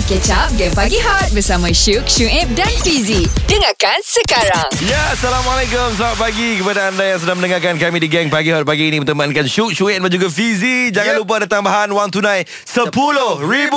Catch up Game Pagi Hot Bersama Syuk, Syuib dan Fizi. Dengarkan sekarang. Ya, Assalamualaikum. Selamat pagi kepada anda yang sedang mendengarkan kami di Gang Pagi Hot Pagi ini Bertemankan Syuk, Syuib dan juga Fizi. Jangan Yep. lupa ada tambahan wang tunai RM10,000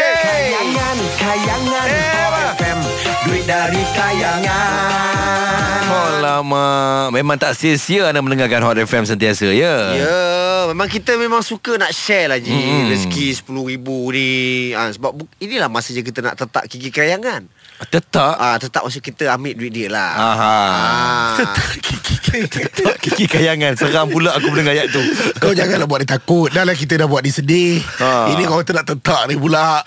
Kayangan, kayangan Eh? FM Duit dari kayangan. Oh lama Memang tak sia-sia anda mendengarkan Hot FM sentiasa ya? Ya, memang kita memang suka nak share lah Ji. Hmm. Rezeki RM10,000 ni. Ha, Sebab bu- inilah masanya kita nak tetap gigi kayangan Tetap? Ah, Tetap masa kita ambil duit dia lah. Aha. Ah. Tetap kiki kayangan Seram pula aku mendengar ayat tu. Kau janganlah buat dia takut. Dah lah kita dah buat dia sedih. Ha. Ini kau tak nak tetak ni pula.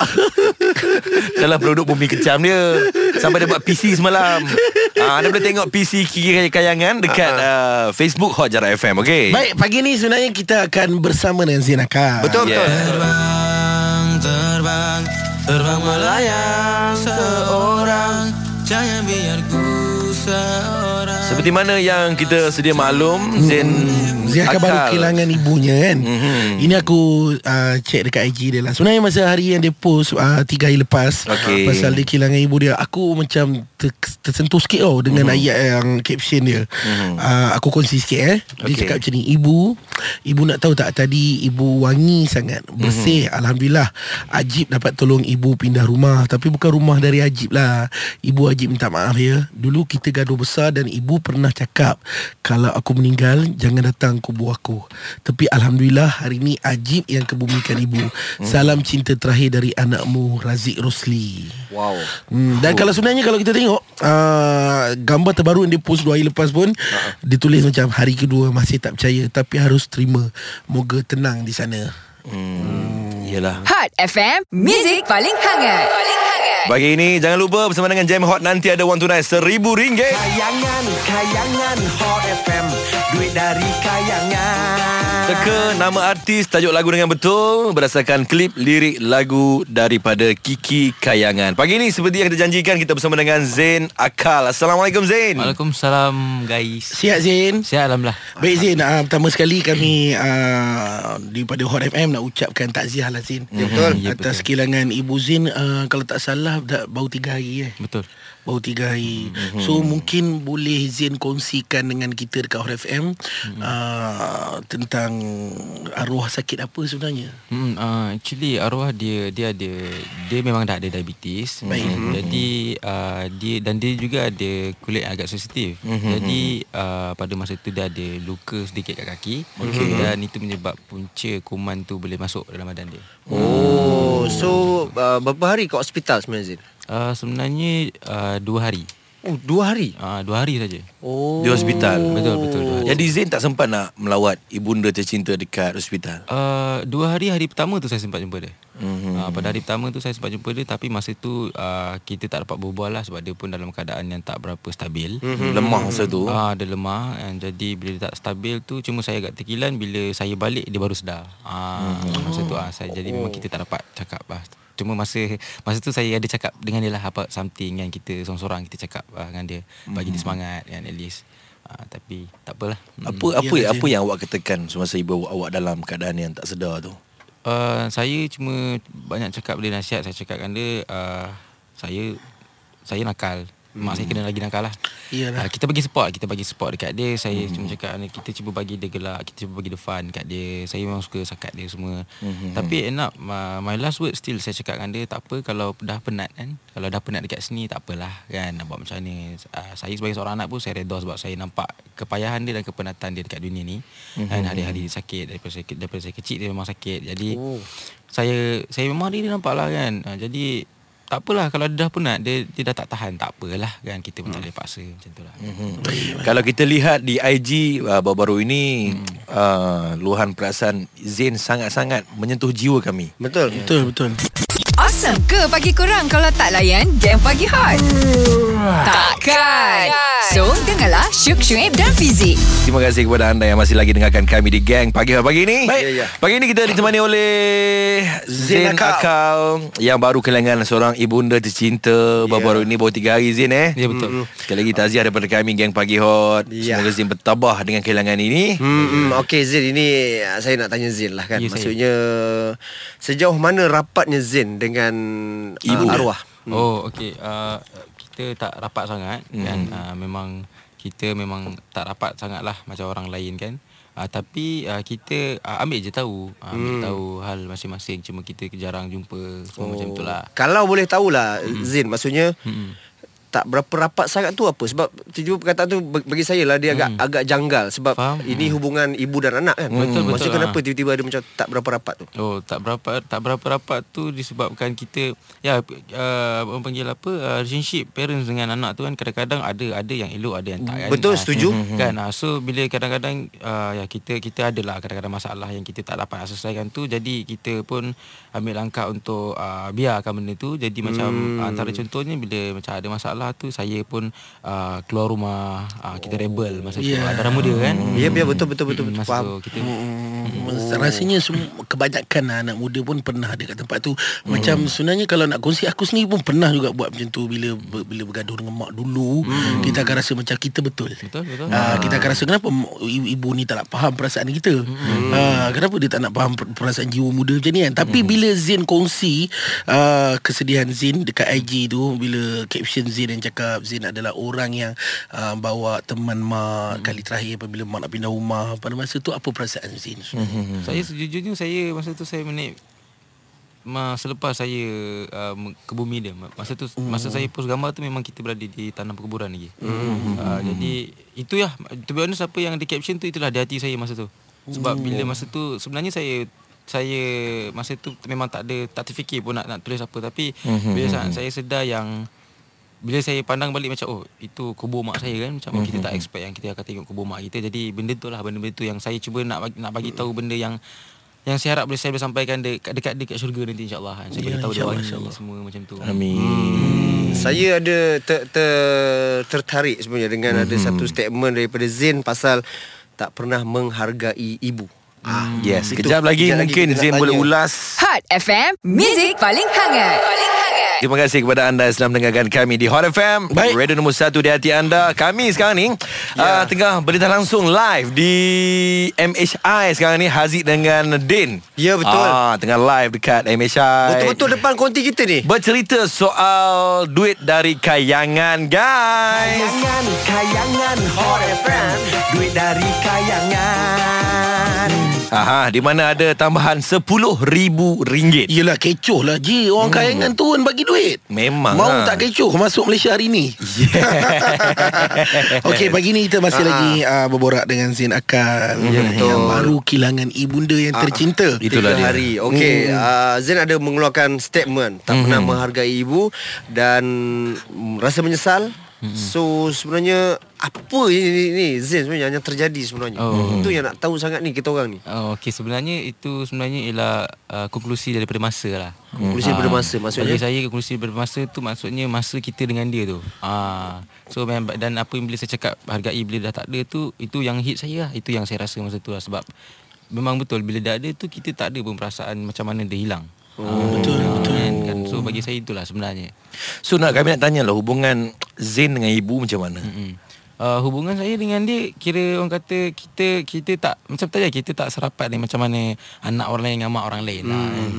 Dalam produk bumi kecam dia. Sampai dia buat PC semalam. Ah, Anda boleh tengok PC Kiki Kayangan Dekat uh, Facebook Hot Jarak FM Okay Baik pagi ni sebenarnya kita akan bersama dengan Zain Akar Betul, betul. Yeah. Terbang, terbang, terbang melayang seorang. Jangan biar ku seorang Seperti mana yang kita sedia maklum Zain Zain Akar baru kehilangan ibunya kan? Mhm. Ini aku uh, check dekat IG dia lah. Sebenarnya masa hari yang dia post uh, Tiga hari lepas Okey. Pasal dia kehilangan ibu dia Aku macam ter, tersentuh sikit tau Dengan ayat yang caption dia. Uh, Aku kongsi sikit eh. Dia Okey. cakap macam ni Ibu Ibu nak tahu tak Tadi ibu wangi sangat Bersih Alhamdulillah. Ajib dapat tolong ibu pindah rumah Tapi bukan rumah dari Ajib lah. Ibu Ajib minta maaf ya. Dulu kita gaduh besar Dan ibu pernah cakap Kalau aku meninggal Jangan datang kubur aku. Tapi Alhamdulillah Hari ni Ajib yang kebumikan ibu. Salam cinta terakhir dari anakmu Razik Rosli. Wow. Hmm, dan kalau sebenarnya kalau kita tengok uh, gambar terbaru yang dia post dua hari lepas pun uh-huh. dia tulis macam hari kedua masih tak percaya tapi harus terima. Moga tenang di sana. hmm, Yelah. Hot FM Music paling hangat Paling hangat Pagi ini jangan lupa bersama dengan Jam Hot Nanti ada wang tunai RM1,000 Kayangan, kayangan Hot FM Duit dari kayangan Teka nama artis tajuk lagu dengan betul Berdasarkan klip lirik lagu daripada Kiki Kayangan Pagi ini seperti yang kita janjikan Kita bersama dengan Zain Akal Assalamualaikum Zain Waalaikumsalam guys Sihat Zain? Sihat Alhamdulillah Baik Zain, uh, pertama sekali kami uh, daripada Hot FM nak ucapkan takziah lah Zain. betul. Ya, Atas betul. kehilangan Ibu Zain uh, kalau tak salah dah baru tiga hari eh. Betul Baru tiga hari mm-hmm. So mungkin boleh Zain kongsikan dengan kita dekat Hot FM mm-hmm. uh, Tentang arwah sakit apa sebenarnya Hmm, uh, actually arwah dia dia ada dia memang dah ada diabetes. Baik. Mm, Jadi uh, dia dan dia juga ada kulit agak sensitif. Mm-hmm. Jadi uh, pada masa tu dia ada luka sedikit kat kaki okay. dan itu menyebab punca kuman tu boleh masuk dalam badan dia. Oh So uh, Berapa hari kat hospital sebenarnya Zin? Uh, sebenarnya uh, dua hari. Oh dua hari Uh, dua hari saja. Oh Di hospital Betul betul dua hari. Jadi Zain tak sempat nak melawat Ibunda tercinta dekat hospital Uh, dua hari hari pertama tu saya sempat jumpa dia. Mhm. Mm-hmm. Uh, pada hari pertama tu saya sempat jumpa dia tapi masa tu uh, kita tak dapat berbual lah sebab dia pun dalam keadaan yang tak berapa stabil. hmm. Lemah masa tu Ah, dia lemah and jadi bila dia tak stabil tu cuma saya agak terkilan bila saya balik dia baru sedar. Ah Hmm. masa tu ah saya jadi memang kita tak dapat cakap lah. Cuma masa masa tu saya ada cakap dengan dia lah apa something yang kita seorang-seorang kita cakap ah, dengan dia bagi dia semangat kan at least. Ah, tapi tak apalah. Hmm. Apa apa Ya, apa yang awak katakan semasa ibu awak, awak dalam keadaan yang tak sedar tu? Uh, saya cuma banyak cakap dia nasihat saya cakapkan dia uh, saya saya nakal mak saya kena lagi nakal lah Iyalah. uh, kita bagi support kita bagi support dekat dia. Saya cuma cakap kita cuba bagi dia gelak. Kita cuba bagi dia fun dekat dia. Saya memang suka sakat dia semua. Tapi end up uh, my last word still saya cakap dengan dia tak apa kalau dah penat kan kalau dah penat dekat sini tak apalah kan nak buat macam ni uh, saya sebagai seorang anak pun saya redha sebab saya nampak kepayahan dia dan kepenatan dia dekat dunia ni. Kan hari-hari dia sakit daripada saya, daripada saya kecil dia memang sakit. Jadi Oh. saya saya memang dia nampak lah kan. Uh, jadi tak apalah kalau dia dah penat dia dia dah tak tahan tak apalah kan kita pun tak boleh paksa macam tu lah Hmm. Kalau kita lihat di IG uh, baru-baru ini Hmm. uh, luahan perasaan Zain sangat-sangat menyentuh jiwa kami. Betul Betul betul Awesome ke pagi kurang Kalau tak layan Game Pagi Hot Takkan So dengarlah Syuk, Syuib dan Fizi Terima kasih kepada anda yang masih lagi dengarkan kami di Gang Pagi Hot Pagi ini. Baik. Ya, ya. Pagi ini kita ditemani oleh Zain Zain Akal. Akal yang baru kehilangan seorang ibunda tercinta baru-baru ini baru tiga hari Zain eh. ya betul Sekali lagi taziah daripada kami Gang Pagi Hot. Ya. Semoga Zain bertabah dengan kehilangan ini. Hmm, hmm. Okey Zin ini uh, saya nak tanya Zin lah kan. Ya, saya. Maksudnya sejauh mana rapatnya Zin dengan dengan Ibu uh, arwah. Oh okey uh, kita tak rapat sangat hmm. kan uh, memang kita memang tak rapat sangat lah macam orang lain kan uh, tapi uh, kita uh, ambil je tahu uh, ambil Hmm. tahu hal masing-masing cuma kita jarang jumpa semua oh. macam tu lah Kalau boleh tahulah mm. Zin maksudnya Mm-mm. Tak berapa rapat sangat tu apa sebab tiba perkataan tu bag- bagi saya lah dia agak Hmm. agak janggal sebab Faham. ini hubungan ibu dan anak kan. Betul, betul, Maksudnya kenapa ah. tiba-tiba ada macam tak berapa rapat tu? Oh tak berapa tak berapa rapat tu disebabkan kita ya uh, orang panggil apa uh, relationship parents dengan anak tu kan kadang-kadang ada ada yang elok ada yang tak kan Betul, setuju. kan ah, so bila kadang-kadang uh, ya kita kita adalah kadang-kadang masalah yang kita tak dapat selesaikan tu jadi kita pun ambil langkah untuk uh, biarkan benda tu jadi macam Hmm. antara contohnya bila macam ada masalah tu saya pun uh, keluar rumah uh, kita rebel masa tu Yeah. yeah. darah muda kan Ya, ya betul betul betul Mm, betul masa faham. tu kita Hmm, rasanya semua kebanyakan anak muda pun pernah ada kat tempat tu. Macam sebenarnya kalau nak kongsi aku sendiri pun pernah juga buat macam tu bila bila bergaduh dengan mak dulu, kita akan rasa macam kita betul. betul betul Ah, kita akan rasa kenapa ibu, ni tak nak faham perasaan kita. Ah, kenapa dia tak nak faham per- perasaan jiwa muda macam ni kan. Tapi bila Zain kongsi ah, kesedihan Zain dekat IG tu bila caption Zain yang cakap Zain adalah orang yang ah, bawa teman mak kali terakhir apabila mak nak pindah rumah pada masa tu apa perasaan Zain? Hmm. Saya sejujurnya saya masa tu saya menaik masa lepas saya uh, ke bumi dia masa tu masa saya post gambar tu memang kita berada di tanah perkuburan lagi. Uh, jadi itu ya to be honest apa yang di caption tu itulah di hati saya masa tu. Sebab bila masa tu sebenarnya saya saya masa tu memang tak ada tak terfikir pun nak nak tulis apa tapi bila saat saya sedar yang bila saya pandang balik macam oh itu kubur mak saya kan macam oh, kita tak expect yang kita akan tengok kubur mak kita jadi benda tu lah benda-benda tu yang saya cuba nak bagi, nak bagi tahu benda yang yang saya harap boleh saya boleh sampaikan dekat dekat, dekat syurga nanti insyaallah kan. saya Ya, bagi tahu dia semua macam tu Amin. Saya ada ter, ter, tertarik sebenarnya dengan ada satu statement daripada Zain pasal tak pernah menghargai ibu. Ah, Yes, itu. kejap lagi Kejap mungkin kita nak Zain boleh ulas. Hot FM, Music paling hangat. Paling hangat. Terima kasih kepada anda yang sedang mendengarkan kami di Hot FM Baik. Radio nombor 1 di hati anda Kami sekarang ni yeah. uh, Tengah berita langsung live Di MHI sekarang ni Haziq dengan Din Ya, betul. Ah, Tengah live dekat MHI Betul-betul depan konti kita ni. Bercerita soal duit dari kayangan guys Kayangan, kayangan Hot FM Duit dari kayangan Aha, di mana ada tambahan RM10,000 Yelah kecoh lah. Ji Orang kayangan tu kan bagi duit. Memang Mau lah. tak kecoh Masuk Malaysia hari ni. Okey pagi ni kita masih Ah. lagi uh, Berborak dengan Zain Akal Ya, betul. Yang baru kehilangan ibunda yang tercinta. Itulah Tiga dia. hari. Okey uh, Zain ada mengeluarkan statement Tak pernah menghargai ibu Dan mm, Rasa menyesal. So sebenarnya Apa ini, ini Zain sebenarnya Yang terjadi sebenarnya Oh. Itu yang nak tahu sangat ni Kita orang ni Oh, okey sebenarnya itu sebenarnya ialah uh, konklusi daripada masa lah. Konklusi daripada masa, maksudnya? Bagi saya konklusi daripada masa tu maksudnya masa kita dengan dia tu. Ah. So dan apa yang bila saya cakap hargai bila dah tak ada tu itu yang hit saya lah. Itu yang saya rasa masa tu lah sebab memang betul bila dah ada tu kita tak ada pun perasaan macam mana dia hilang. Oh, betul, betul. Kan, kan? So bagi saya itulah sebenarnya. So nak kami nak tanya lah Hubungan Zain dengan ibu macam mana Mm-mm. Uh, hubungan saya dengan dia kira orang kata kita kita tak macam tadi kita tak serapat ni macam mana anak orang lain dengan mak orang lain lah. kan.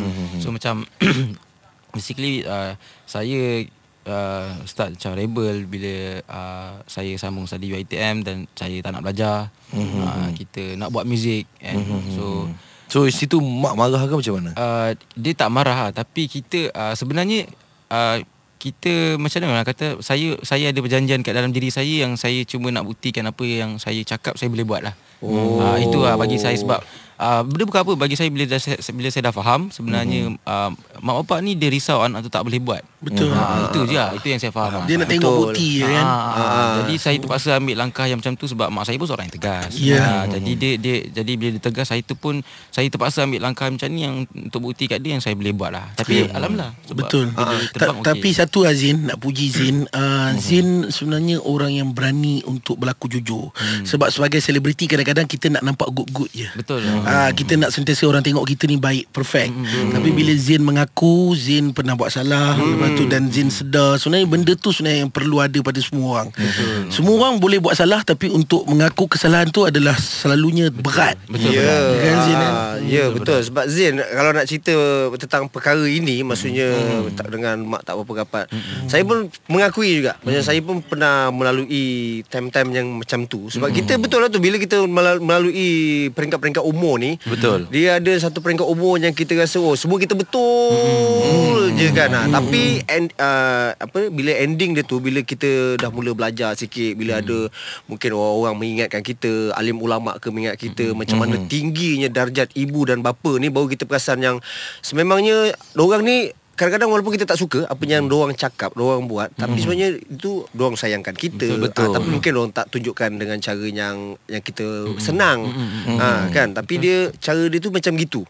So macam basically uh, saya uh, start macam rebel bila uh, saya sambung study UiTM dan saya tak nak belajar. Uh, kita nak buat muzik kan. So So situ mak marah ke macam mana uh, dia tak marah lah tapi kita uh, sebenarnya uh, kita macam mana orang kata saya saya ada perjanjian kat dalam diri saya yang saya cuma nak buktikan apa yang saya cakap saya boleh buat lah. Oh. Uh, itu lah bagi saya sebab uh, benda bukan apa bagi saya bila dah, bila saya dah faham sebenarnya uh, mak bapak ni dia risau anak tu tak boleh buat. Betul. Uh, itu je lah itu yang saya faham. Dia nak tengok Betul. bukti je kan Ah, ah, jadi saya terpaksa ambil langkah yang macam tu sebab mak saya pun seorang yang tegas. Ya. Ah, jadi dia dia jadi bila dia tegas saya tu pun saya terpaksa ambil langkah macam ni yang untuk bukti kat dia yang saya boleh buat lah. Tapi alhamdulillah sebab Betul dia Ta- terbang Tapi satu Azin Nak puji Zin uh, Zin sebenarnya orang yang berani Untuk berlaku jujur Sebab sebagai selebriti Kadang-kadang kita nak nampak good-good je betul. Ah, uh, Kita nak sentiasa orang tengok kita ni baik Perfect Tapi bila Zain mengaku Zain pernah buat salah Lepas tu dan Zain sedar Sebenarnya benda tu sebenarnya yang perlu ada pada semua orang Semua orang boleh buat salah Tapi untuk mengaku kesalahan tu adalah Selalunya berat Betul, Ya, betul. Kan, Zin, eh? Ah, ya betul sebab Zain kalau nak cerita tentang perkara ini maksudnya Hmm. tak dengan mak tak berapa rapat. Saya pun mengakui juga. Maksudnya saya pun pernah melalui time-time yang macam tu sebab Hmm. kita betul lah tu bila kita melal- melalui peringkat-peringkat umur ni Betul. dia ada satu peringkat umur yang kita rasa oh semua kita betul je kan. Ha, tapi end, uh, apa bila ending dia tu bila kita dah mula belajar sikit bila ada mungkin orang-orang mengingatkan kita alim ulama ke mengingat kita macam mana tingginya darjat ibu dan bapa ni baru kita perasan yang sememangnya orang ni kadang-kadang walaupun kita tak suka apa yang hmm. orang cakap, orang buat, tapi sebenarnya itu orang sayangkan kita. Betul, betul. Ah, tapi mungkin orang tak tunjukkan dengan cara yang yang kita senang. Ha, kan? Tapi dia cara dia tu macam gitu.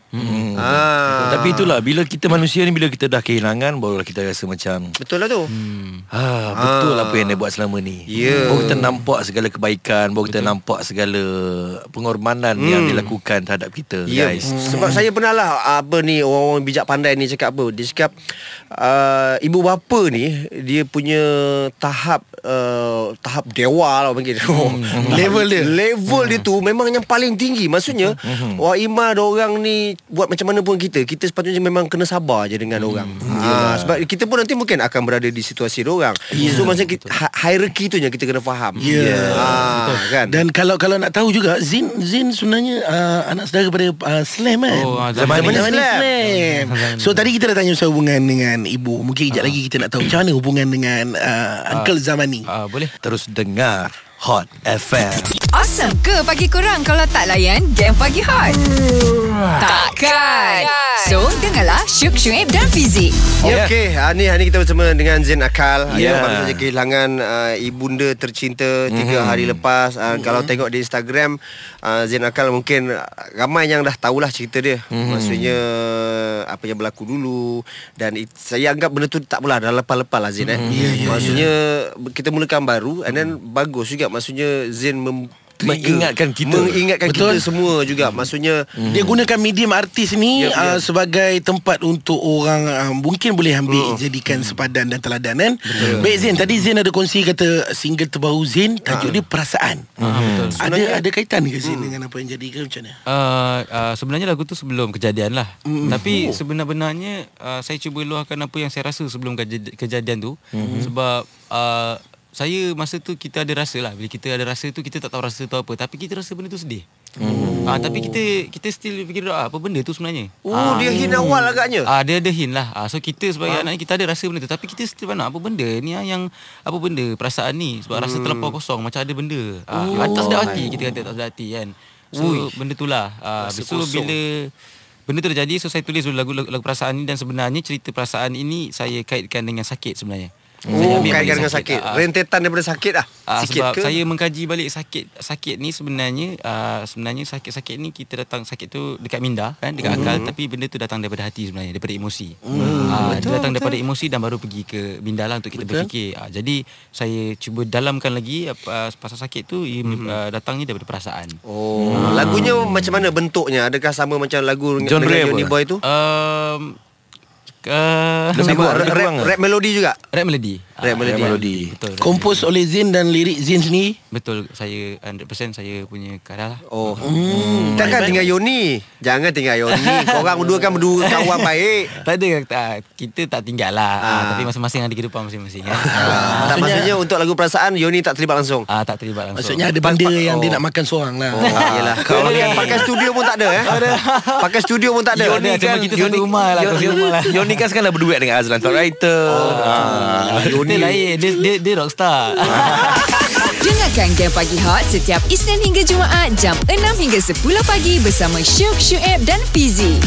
Ah. Tapi itulah bila kita manusia ni bila kita dah kehilangan barulah kita rasa macam betul lah tu. Ha, betul Ah. apa yang dia buat selama ni. Ya. Baru kita nampak segala kebaikan, baru kita nampak segala pengorbanan hmm. yang dilakukan terhadap kita, Ya, guys. sebab saya pernah lah apa ni orang-orang bijak pandai ni cakap apa? Dia cakap uh, ibu bapa ni dia punya tahap uh, tahap dewa lah panggil. Level dia. Level dia tu memang yang paling tinggi. Maksudnya wah ima orang ni buat macam mana pun kita, kita sepatutnya memang kena sabar je dengan orang. Ha, sebab kita pun nanti mungkin akan berada di situasi orang. So maksudnya kita, hi- hierarchy tu yang kita kena faham. Ya. Ha, kan? Dan kalau kalau nak tahu juga Zin Zin sebenarnya uh, anak saudara pada uh, Slam kan. Oh, Zaman Zaman ni Slam. Slam. Slam. So tadi kita dah tanya pasal hubungan dengan ibu. Mungkin kejap lagi kita nak tahu macam mana hubungan dengan uh, Uncle Zamani. Ah, boleh. Terus dengar Hot FM. Awesome ke pagi korang kalau tak layan game pagi hot? Takkan. So, dengarlah Syuk Syuib dan Fizik. Ya, Ya. okey. Ha, ni hari ni kita bersama dengan Zain Akal. Ya. Yang baru saja kehilangan uh, ibunda tercinta tiga hari lepas. Uh, Kalau tengok di Instagram, uh, Zain Akal mungkin ramai yang dah tahulah cerita dia. Maksudnya apa yang berlaku dulu dan it, saya anggap benda tu tak pula dah lepas-lepas lah Zain eh. Maksudnya kita mulakan baru and then bagus juga maksudnya Zain mem Mengingatkan kita. Mengingatkan Betul. kita semua juga. Maksudnya Dia gunakan medium artis ni Yep, uh, yep. sebagai tempat untuk orang uh, mungkin boleh ambil jadikan sepadan dan teladan kan. Baik Zain, tadi Zain ada kongsi kata single terbaru Zain tajuk dia perasaan. betul. Ada ada kaitan ke Zain dengan apa yang jadi ke macam mana? Uh, uh, sebenarnya lagu tu sebelum kejadian lah mm. Tapi oh. sebenar-benarnya uh, Saya cuba luahkan apa yang saya rasa sebelum kej- kejadian tu mm. Sebab uh, Saya masa tu kita ada rasa lah Bila kita ada rasa tu Kita tak tahu rasa tu apa Tapi kita rasa benda tu sedih mm. uh, Tapi kita kita still fikir ah, Apa benda tu sebenarnya Oh dia hint awal agaknya Ah dia ada hint lah. Ah so kita sebagai anak ni kita ada rasa benda tu tapi kita still mana apa benda ni ah, yang apa benda perasaan ni sebab rasa terlampau kosong macam ada benda. Ah oh. atas dah hati kita kata atas dah hati kan. So Ui. benda tu lah. Ah so bila benda tu terjadi so saya tulis dulu lagu, lagu lagu perasaan ni dan sebenarnya cerita perasaan ini saya kaitkan dengan sakit sebenarnya. Oh, Saya ambil kaitkan balik dengan sakit. Ah, ah. Rentetan daripada sakit lah. Ah, Sikit sebab ke? saya mengkaji balik sakit sakit ni sebenarnya uh, sebenarnya sakit-sakit ni kita datang sakit tu dekat minda kan dekat Mhm. akal tapi benda tu datang daripada hati sebenarnya daripada emosi. Mm, uh, dia datang daripada emosi dan baru pergi ke minda lah untuk kita Betul. berfikir. Uh, jadi saya cuba dalamkan lagi uh, pasal sakit tu mm uh, datangnya daripada perasaan. Oh, lagunya macam mana bentuknya? Adakah sama macam lagu dengan Johnny apa? Boy tu? Um, uh, Kurang, rap, lebih kurang rap, ke? rap melody juga? rap melody. Rap Ah, melody. melody. Betul. Kompos oleh Zain dan lirik Zain sendiri. Betul saya 100% saya punya karya lah. Oh. Hmm, takkan tinggal Yoni. Jangan tinggal Yoni. Korang berdua kan berdua kawan baik. tak ada tak, kita tak tinggal lah Ah. ah. tapi masing-masing ada kehidupan masing-masing kan. Ah, tak Maksudnya- maksudnya untuk lagu perasaan Yoni tak terlibat langsung. ah tak terlibat langsung. Maksudnya ada benda pa- yang dia oh. nak makan seorang lah. Oh, yelah. Kalau ni pakai studio pun tak ada eh. Pakai studio pun tak ada. Yoni kan kita satu rumah lah, lah. Yoni kan sekarang dah berduet dengan Azlan Thought Writer. Ah. Yoni lain dia dia, dia rockstar. Dengarkan Game Pagi Hot setiap Isnin hingga Jumaat jam 6 hingga 10 pagi bersama Syuk Syuib dan Fizik.